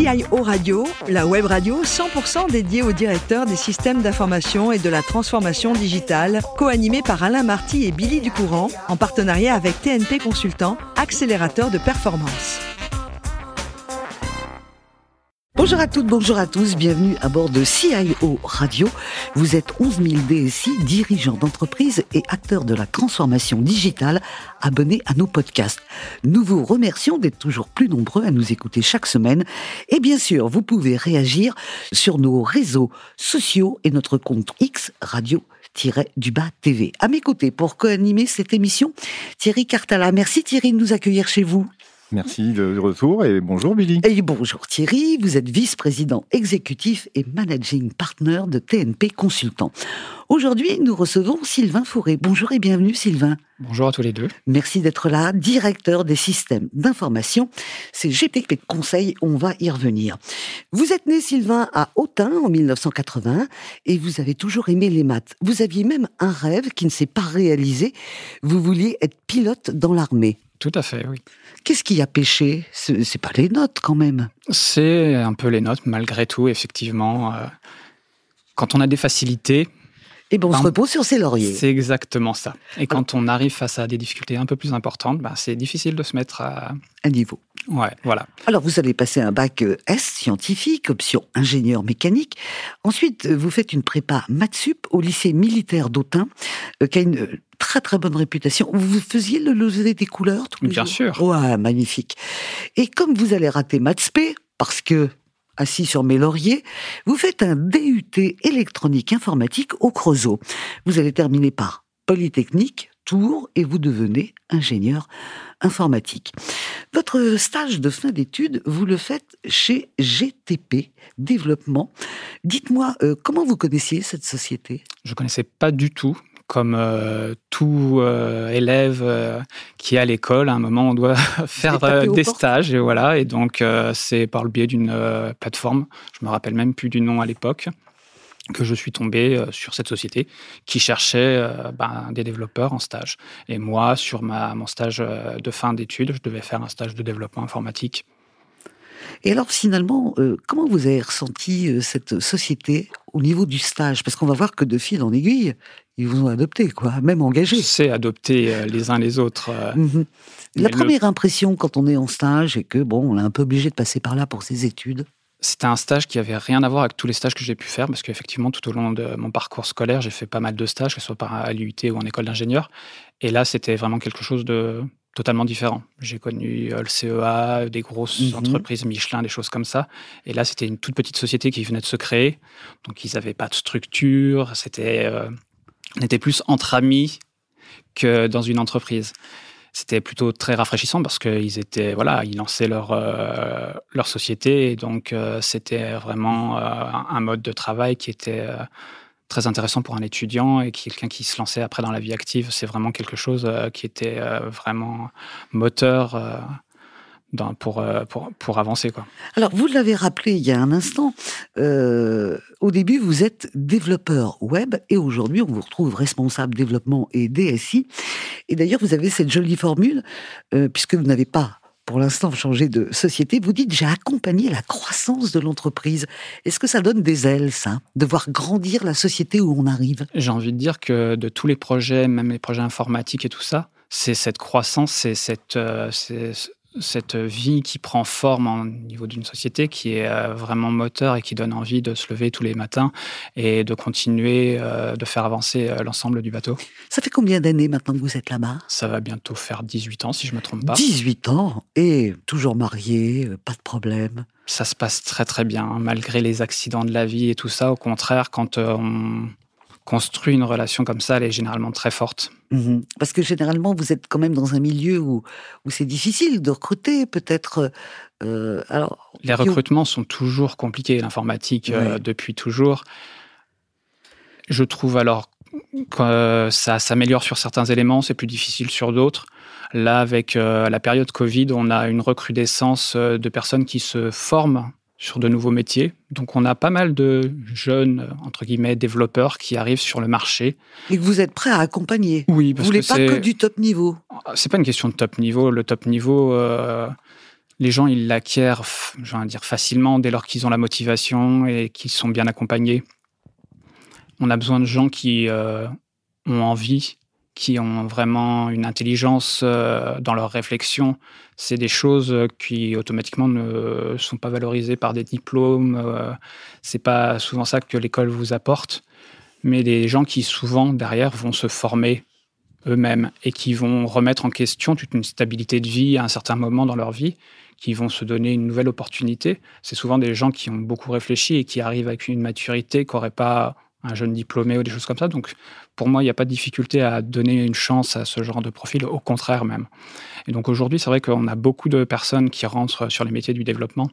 CIO Radio, la web radio 100% dédiée aux directeurs des systèmes d'information et de la transformation digitale, co-animée par Alain Marty et Billy Ducourant, en partenariat avec TNP Consultant, accélérateur de performance. Bonjour à toutes, bonjour à tous, bienvenue à bord de CIO Radio. Vous êtes 11 000 DSI, dirigeants d'entreprise et acteurs de la transformation digitale, abonnés à nos podcasts. Nous vous remercions d'être toujours plus nombreux à nous écouter chaque semaine. Et bien sûr, vous pouvez réagir sur nos réseaux sociaux et notre compte X Radio du bas TV. À mes côtés pour co-animer cette émission, Thierry Cartala. Merci Thierry de nous accueillir chez vous. Merci de retour et bonjour Billy. Et bonjour Thierry, vous êtes vice-président exécutif et managing partner de TNP Consultant. Aujourd'hui, nous recevons Sylvain Fourré. Bonjour et bienvenue Sylvain. Bonjour à tous les deux. Merci d'être là, directeur des systèmes d'information. C'est GTP de conseil, on va y revenir. Vous êtes né Sylvain à Autun en 1980 et vous avez toujours aimé les maths. Vous aviez même un rêve qui ne s'est pas réalisé. Vous vouliez être pilote dans l'armée. Tout à fait, oui. Qu'est-ce qui a pêché? C'est pas les notes quand même. C'est un peu les notes, malgré tout, effectivement. Euh, quand on a des facilités. Et ben on se repose sur ses lauriers. C'est exactement ça. Et quand on arrive face à des difficultés un peu plus importantes, ben c'est difficile de se mettre à... à niveau. Ouais, voilà. Alors, vous avez passé un bac euh, S scientifique, option ingénieur mécanique. Ensuite, vous faites une prépa Matsup au lycée militaire d'Autun, euh, qui a une très très bonne réputation. Vous faisiez le losé des couleurs tous Bien sûr. Ouais, magnifique. Et comme vous allez rater Maths parce que assis sur mes lauriers, vous faites un DUT électronique informatique au Creusot. Vous allez terminer par Polytechnique, Tours, et vous devenez ingénieur informatique. Votre stage de fin d'études, vous le faites chez GTP Développement. Dites-moi, euh, comment vous connaissiez cette société? Je ne connaissais pas du tout comme euh, tout euh, élève euh, qui est à l'école, à un moment, on doit faire des stages. Et voilà. Et donc, c'est par le biais d'une plateforme, je me rappelle même plus du nom à l'époque, que je suis tombé sur cette société qui cherchait ben, des développeurs en stage. Et moi, sur ma, mon stage de fin d'études, je devais faire un stage de développement informatique. Et alors finalement, comment vous avez ressenti cette société au niveau du stage? Parce qu'on va voir que de fil en aiguille, ils vous ont adopté, quoi, même engagé. C'est adopter euh, les uns les autres. Euh, mhm. La première impression quand on est en stage et que bon, on est un peu obligé de passer par là pour ses études. C'était un stage qui avait rien à voir avec tous les stages que j'ai pu faire, parce qu'effectivement, tout au long de mon parcours scolaire, j'ai fait pas mal de stages, que ce soit à l'UIT ou en école d'ingénieur. Et là, c'était vraiment quelque chose de totalement différent. J'ai connu euh, le CEA, des grosses mhm. entreprises Michelin, des choses comme ça. Et là, c'était une toute petite société qui venait de se créer. Donc, ils n'avaient pas de structure. C'était on était plus entre amis que dans une entreprise. C'était plutôt très rafraîchissant parce qu'ils étaient voilà, ils lançaient leur euh, leur société et donc euh, c'était vraiment euh, un mode de travail qui était très intéressant pour un étudiant et quelqu'un qui se lançait après dans la vie active. C'est vraiment quelque chose qui était vraiment moteur pour, euh, pour, pour, avancer. Quoi. Alors, vous l'avez rappelé il y a un instant, euh, au début, vous êtes développeur web et aujourd'hui, on vous retrouve responsable développement et DSI. Et d'ailleurs, vous avez cette jolie formule, euh, puisque vous n'avez pas pour l'instant changé de société, vous dites j'ai accompagné la croissance de l'entreprise. Est-ce que ça donne des ailes, ça, de voir grandir la société où on arrive? J'ai envie de dire que de tous les projets, même les projets informatiques et tout ça, c'est cette croissance, c'est cette, cette vie qui prend forme au niveau d'une société, qui est euh, vraiment moteur et qui donne envie de se lever tous les matins et de continuer euh, de faire avancer euh, l'ensemble du bateau. Ça fait combien d'années maintenant que vous êtes là-bas? Ça va bientôt faire 18 ans, si je ne me trompe pas. 18 ans Et toujours marié, pas de problème Ça se passe très très bien, malgré les accidents de la vie et tout ça. Au contraire, quand on construit une relation comme ça, elle est généralement très forte. Mhm. Parce que généralement, vous êtes quand même dans un milieu où, où c'est difficile de recruter, peut-être. Euh, alors, les recrutements sont toujours compliqués, l'informatique, euh, depuis toujours. Je trouve alors que ça s'améliore sur certains éléments, c'est plus difficile sur d'autres. Là, avec euh, la période Covid, on a une recrudescence de personnes qui se forment sur de nouveaux métiers. Donc on a pas mal de jeunes, entre guillemets, développeurs qui arrivent sur le marché. Et que vous êtes prêt à accompagner Oui, parce vous voulez pas que du top niveau C'est pas une question de top niveau. Le top niveau, euh, les gens, ils l'acquièrent, je vais dire, facilement dès lors qu'ils ont la motivation et qu'ils sont bien accompagnés. On a besoin de gens qui euh, ont envie, qui ont vraiment une intelligence euh, dans leur réflexion. C'est des choses qui automatiquement ne sont pas valorisées par des diplômes. Euh, c'est pas souvent ça que l'école vous apporte, mais des gens qui souvent derrière vont se former eux-mêmes et qui vont remettre en question toute une stabilité de vie à un certain moment dans leur vie qui vont se donner une nouvelle opportunité. C'est souvent des gens qui ont beaucoup réfléchi et qui arrivent avec une maturité qu'aurait pas un jeune diplômé ou des choses comme ça. Donc, pour moi, il n'y a pas de difficulté à donner une chance à ce genre de profil, au contraire même. Et donc aujourd'hui, c'est vrai qu'on a beaucoup de personnes qui rentrent sur les métiers du développement,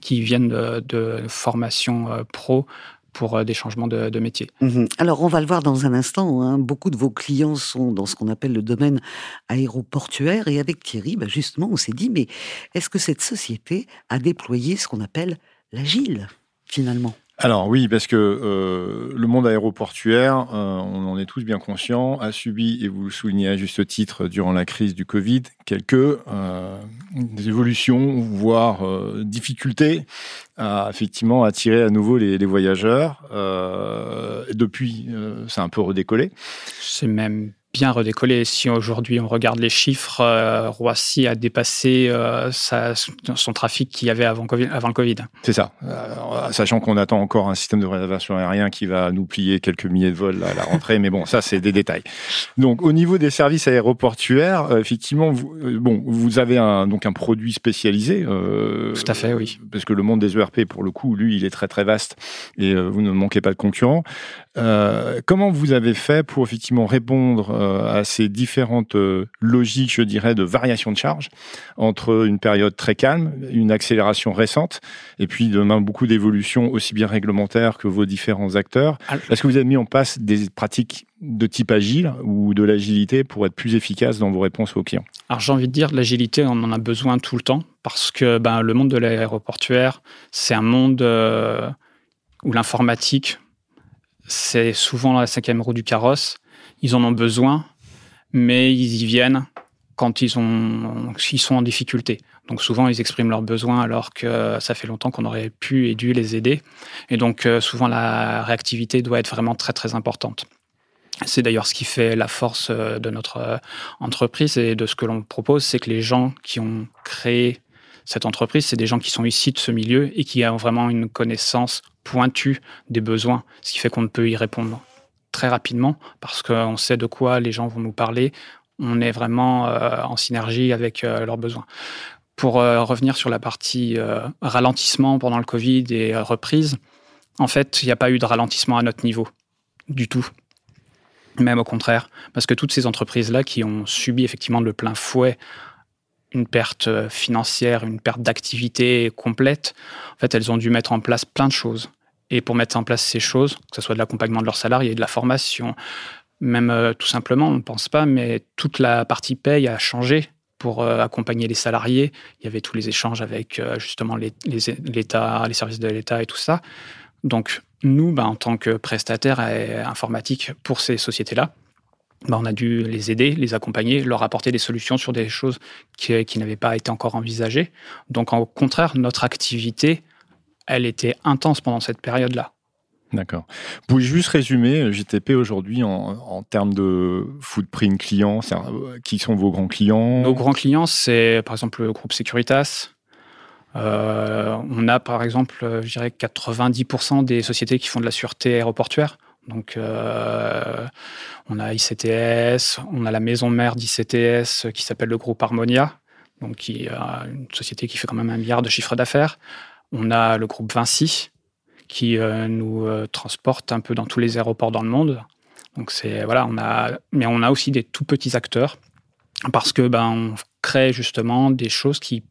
qui viennent de, de formation euh, pro pour euh, des changements de, métier. Mhm. Alors, on va le voir dans un instant. Hein. Beaucoup de vos clients sont dans ce qu'on appelle le domaine aéroportuaire. Et avec Thierry, bah, justement, on s'est dit, mais est-ce que cette société a déployé ce qu'on appelle l'agile, finalement? Alors oui, parce que euh, le monde aéroportuaire, euh, on en est tous bien conscients, a subi, et vous le soulignez à juste titre, durant la crise du Covid, quelques euh, évolutions, voire difficultés à effectivement attirer à nouveau les, les voyageurs. depuis, c'est un peu redécollé. C'est même bien redécollé. Si aujourd'hui on regarde les chiffres, euh, Roissy a dépassé euh, son trafic qu'il y avait avant, avant le Covid. C'est ça. Euh, sachant qu'on attend encore un système de réservation aérien qui va nous plier quelques milliers de vols à la rentrée, mais bon, ça c'est des détails. Donc au niveau des services aéroportuaires, effectivement, vous, bon, vous avez un, donc un produit spécialisé. Tout à fait, oui. Parce que le monde des ERP, pour le coup, lui, il est très très vaste et vous ne manquez pas de concurrents. comment vous avez fait pour effectivement répondre euh, à ces différentes euh, logiques, je dirais, de variation de charge entre une période très calme, une accélération récente, et puis demain beaucoup d'évolutions aussi bien réglementaires que vos différents acteurs. Est-ce que vous avez mis en place des pratiques de type agile ou de l'agilité pour être plus efficace dans vos réponses aux clients? Alors j'ai envie de dire, l'agilité, on en a besoin tout le temps parce que ben, le monde de l'aéroportuaire, c'est un monde euh, où l'informatique, c'est souvent la cinquième roue du carrosse. Ils en ont besoin, mais ils y viennent quand ils, ont, ils sont en difficulté. Donc souvent, ils expriment leurs besoins alors que ça fait longtemps qu'on aurait pu et dû les aider. Et donc euh, souvent, la réactivité doit être vraiment très très importante. C'est d'ailleurs ce qui fait la force euh, de notre euh, entreprise et de ce que l'on propose, c'est que les gens qui ont créé cette entreprise, c'est des gens qui sont ici de ce milieu et qui ont vraiment une connaissance pointue des besoins, ce qui fait qu'on ne peut y répondre très rapidement parce qu'on sait de quoi les gens vont nous parler. On est vraiment euh, en synergie avec euh, leurs besoins. Pour euh, revenir sur la partie ralentissement pendant le Covid et reprise, en fait, il n'y a pas eu de ralentissement à notre niveau du tout. Même au contraire, parce que toutes ces entreprises-là qui ont subi effectivement de plein fouet une perte financière, une perte d'activité complète, en fait, elles ont dû mettre en place plein de choses. Et pour mettre en place ces choses, que ce soit de l'accompagnement de leurs salariés, de la formation, même euh, tout simplement, on ne pense pas, mais toute la partie paye a changé pour euh, accompagner les salariés. Il y avait tous les échanges avec euh, justement l'État, les, services de l'État et tout ça. Donc nous, bah, en tant que prestataires informatiques pour ces sociétés-là, bah, on a dû les aider, les accompagner, leur apporter des solutions sur des choses qui n'avaient pas été encore envisagées. Donc, au contraire, notre activité elle était intense pendant cette période-là. D'accord. Vous pouvez juste résumer euh, JTP aujourd'hui en, termes de footprint client euh, Qui sont vos grands clients? Nos grands clients, c'est par exemple le groupe Securitas. Euh, on a par exemple, je dirais, 90% des sociétés qui font de la sûreté aéroportuaire. Donc, on a ICTS, on a la maison mère d'ICTS qui s'appelle le groupe Harmonia, donc qui a une société qui fait quand même un milliard de chiffre d'affaires. On a le groupe Vinci qui euh, nous euh, transporte un peu dans tous les aéroports dans le monde. Donc c'est voilà, on a, mais on a aussi des tout petits acteurs parce que ben on crée justement des choses qui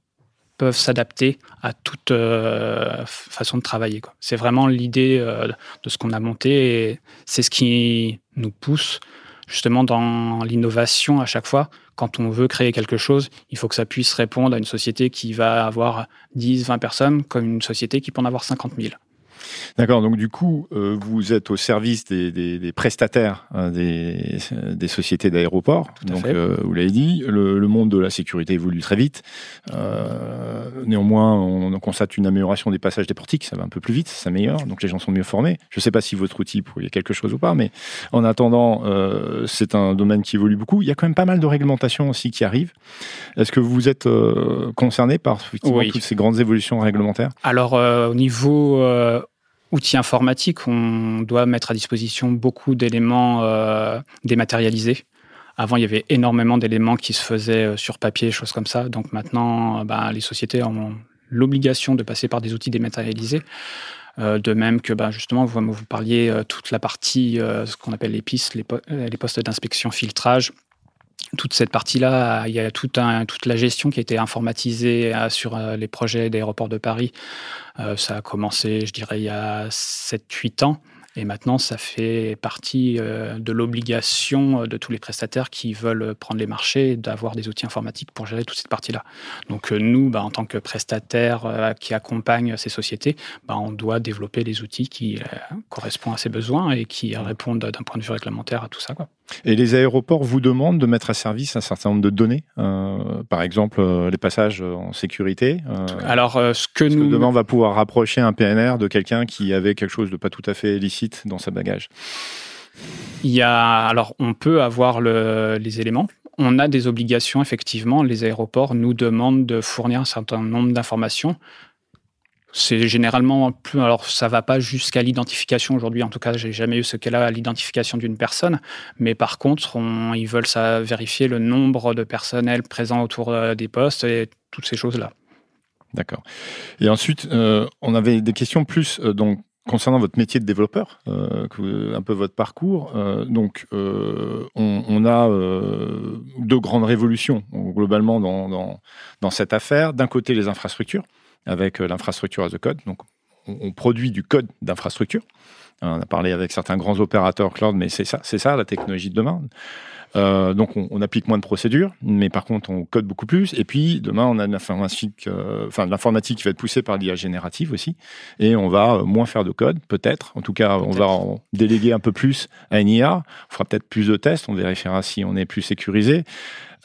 peuvent s'adapter à toute euh, façon de travailler. C'est vraiment l'idée de ce qu'on a monté et c'est ce qui nous pousse justement dans l'innovation à chaque fois quand on veut créer quelque chose, il faut que ça puisse répondre à une société qui va avoir 10, 20 personnes, comme une société qui peut en avoir 50 000. D'accord, donc du coup, euh, vous êtes au service des, des, des prestataires hein, des, des, sociétés d'aéroports. Donc, euh, vous l'avez dit, le, le, monde de la sécurité évolue très vite. Euh, néanmoins, on, constate une amélioration des passages des portiques, ça va un peu plus vite, ça s'améliore, donc les gens sont mieux formés. Je ne sais pas si votre outil pourrait quelque chose ou pas, mais en attendant, c'est un domaine qui évolue beaucoup. Il y a quand même pas mal de réglementations aussi qui arrivent. Est-ce que vous êtes concerné par toutes ces grandes évolutions réglementaires? Alors, au niveau outils informatiques, on doit mettre à disposition beaucoup d'éléments euh, dématérialisés. Avant, il y avait énormément d'éléments qui se faisaient euh, sur papier, choses comme ça. Donc maintenant, euh, bah, les sociétés ont l'obligation de passer par des outils dématérialisés. de même que bah, justement, vous, parliez toute la partie, ce qu'on appelle les pistes, les postes d'inspection filtrage, toute cette partie-là, il y a toute la gestion qui a été informatisée euh, sur euh, les projets d'aéroports de Paris. Euh, ça a commencé, je dirais, il y a 7-8 ans. Et maintenant, ça fait partie de l'obligation de tous les prestataires qui veulent prendre les marchés d'avoir des outils informatiques pour gérer toute cette partie-là. Donc nous, bah, en tant que prestataires qui accompagnent ces sociétés, bah, on doit développer les outils qui correspondent à ces besoins et qui répondent d'un point de vue réglementaire à tout ça. Quoi. Et les aéroports vous demandent de mettre à service un certain nombre de données, euh, par exemple euh, les passages en sécurité. Euh, alors, ce que nous. demain, on va pouvoir rapprocher un PNR de quelqu'un qui avait quelque chose de pas tout à fait licite dans sa bagage. Il y a, alors, on peut avoir les éléments. On a des obligations, effectivement. Les aéroports nous demandent de fournir un certain nombre d'informations c'est généralement plus. Alors, ça va pas jusqu'à l'identification aujourd'hui. En tout cas, j'ai jamais eu ce cas-là à l'identification d'une personne. Mais par contre, ils veulent ça, vérifier le nombre de personnels présents autour euh, des postes et toutes ces choses-là. D'accord. Et ensuite, euh, on avait des questions plus euh, donc concernant votre métier de développeur, un peu votre parcours. donc, on, a deux grandes révolutions globalement dans, dans, cette affaire. D'un côté, les infrastructures avec euh, l'infrastructure as a code. Donc, on, produit du code d'infrastructure. On a parlé avec certains grands opérateurs cloud, mais c'est ça, c'est ça la technologie de demain. Euh, donc on, applique moins de procédures, mais par contre on code beaucoup plus. Et puis demain on a de l'informatique, euh, enfin de l'informatique qui va être poussée par l'IA générative aussi, et on va moins faire de code, peut-être. En tout cas, on va en déléguer un peu plus à une IA. On fera peut-être plus de tests, on vérifiera si on est plus sécurisé.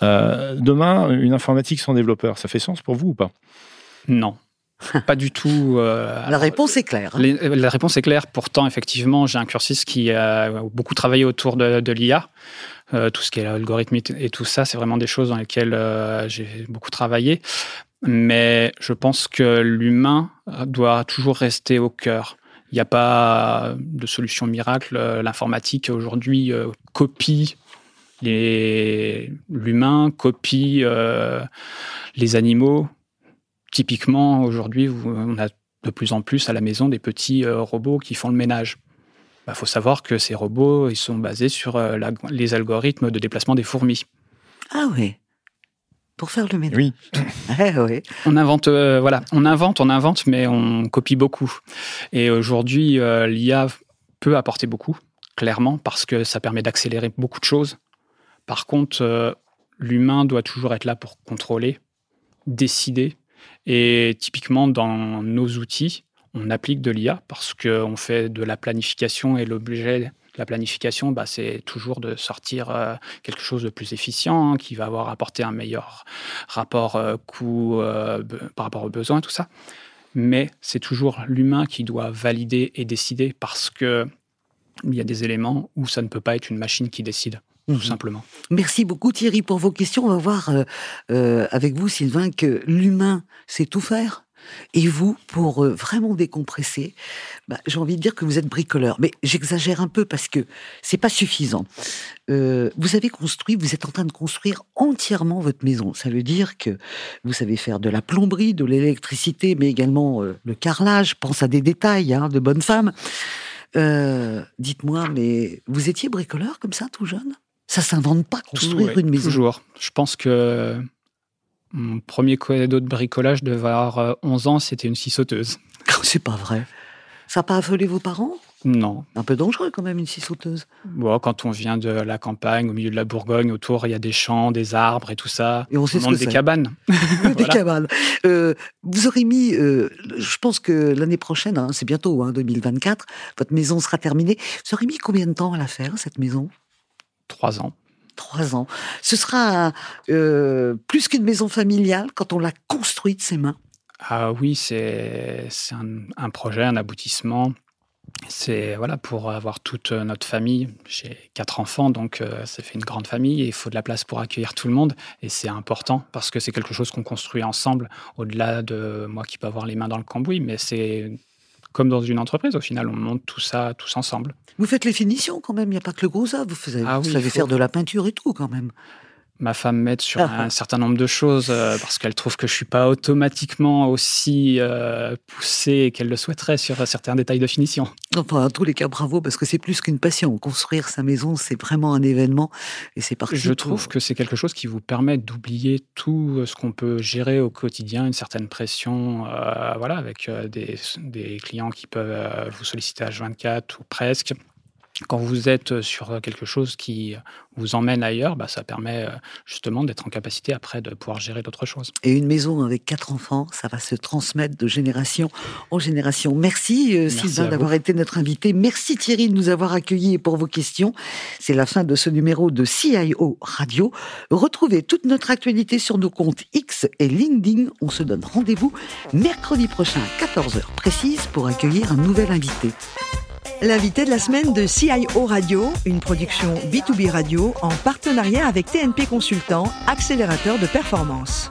demain, une informatique sans développeur, ça fait sens pour vous ou pas? Non. Pas du tout. Euh, la réponse est claire. Hein. la réponse est claire. Pourtant, effectivement, j'ai un cursus qui a beaucoup travaillé autour de, l'IA. Euh, tout ce qui est l'algorithme et tout ça, c'est vraiment des choses dans lesquelles euh, j'ai beaucoup travaillé. Mais je pense que l'humain doit toujours rester au cœur. Il n'y a pas de solution miracle. L'informatique aujourd'hui copie l'humain, copie les animaux, Typiquement, aujourd'hui, on a de plus en plus à la maison des petits euh, robots qui font le ménage. Il bah, faut savoir que ces robots, ils sont basés sur euh, les algorithmes de déplacement des fourmis. Ah oui pour faire le ménage. Oui. Eh on invente, euh, voilà, on invente, on invente, mais on copie beaucoup. Et aujourd'hui, l'IA peut apporter beaucoup, clairement, parce que ça permet d'accélérer beaucoup de choses. Par contre, l'humain doit toujours être là pour contrôler, décider et typiquement, dans nos outils, on applique de l'IA parce qu'on fait de la planification et l'objet de la planification, bah, c'est toujours de sortir euh, quelque chose de plus efficient, hein, qui va avoir apporté un meilleur rapport euh, coût euh, par rapport aux besoins, tout ça. Mais c'est toujours l'humain qui doit valider et décider parce qu'il y a des éléments où ça ne peut pas être une machine qui décide tout mhm. simplement. Merci beaucoup Thierry pour vos questions. On va voir euh, euh, avec vous Sylvain que l'humain sait tout faire. Et vous, pour euh, vraiment décompresser, bah, j'ai envie de dire que vous êtes bricoleur. Mais j'exagère un peu parce que c'est pas suffisant. vous avez construit, vous êtes en train de construire entièrement votre maison. Ça veut dire que vous savez faire de la plomberie, de l'électricité, mais également le carrelage. Pense à des détails hein, de bonne femme. Dites-moi, mais vous étiez bricoleur comme ça, tout jeune? Ça s'invente pas construire une maison. Toujours. Je pense que mon premier cadeau de bricolage devait avoir 11 euh, ans, c'était une scie sauteuse. C'est pas vrai. Ça n'a pas affolé vos parents? Non. Un peu dangereux quand même, une scie sauteuse. Bon, quand on vient de la campagne, au milieu de la Bourgogne, autour, il y a des champs, des arbres et tout ça. Et on sait ce monte que des cabanes. Des Voilà. cabanes. Euh, vous aurez mis, euh, je pense que l'année prochaine, hein, c'est bientôt, hein, 2024, votre maison sera terminée. Vous aurez mis combien de temps à la faire, cette maison? Trois ans. Trois ans. Ce sera euh, plus qu'une maison familiale quand on l'a construite de ses mains. Ah oui, c'est un, un projet, un aboutissement. C'est voilà pour avoir toute notre famille. J'ai quatre enfants, donc euh, ça fait une grande famille et il faut de la place pour accueillir tout le monde. Et c'est important parce que c'est quelque chose qu'on construit ensemble, au-delà de moi qui peux avoir les mains dans le cambouis, mais c'est comme dans une entreprise. Au final, on monte tout ça tous ensemble. Vous faites les finitions quand même, il n'y a pas que le gros œuvre. Vous, Ah vous oui, savez faut- faire de la peinture et tout quand même. Ma femme m'aide sur Ah. un certain nombre de choses euh, parce qu'elle trouve que je suis pas automatiquement aussi euh, poussé qu'elle le souhaiterait sur certains détails de finition. Enfin, en tous les cas, bravo, parce que c'est plus qu'une passion. Construire sa maison, c'est vraiment un événement. Et c'est parti. Je pour- trouve que c'est quelque chose qui vous permet d'oublier tout ce qu'on peut gérer au quotidien, une certaine pression, euh, voilà, avec euh, des, des clients qui peuvent euh, vous solliciter à 24 ou presque. Quand vous êtes sur quelque chose qui vous emmène ailleurs, bah, ça permet euh, justement d'être en capacité après de pouvoir gérer d'autres choses. Et une maison avec quatre enfants, ça va se transmettre de génération en génération. Merci, euh, Merci Sylvain d'avoir été notre invité. Merci Thierry de nous avoir accueillis et pour vos questions. C'est la fin de ce numéro de CIO Radio. Retrouvez toute notre actualité sur nos comptes X et LinkedIn. On se donne rendez-vous mercredi prochain à 14h précise pour accueillir un nouvel invité. L'invité de la semaine de CIO Radio, une production B2B Radio en partenariat avec TNP Consultant, accélérateur de performance.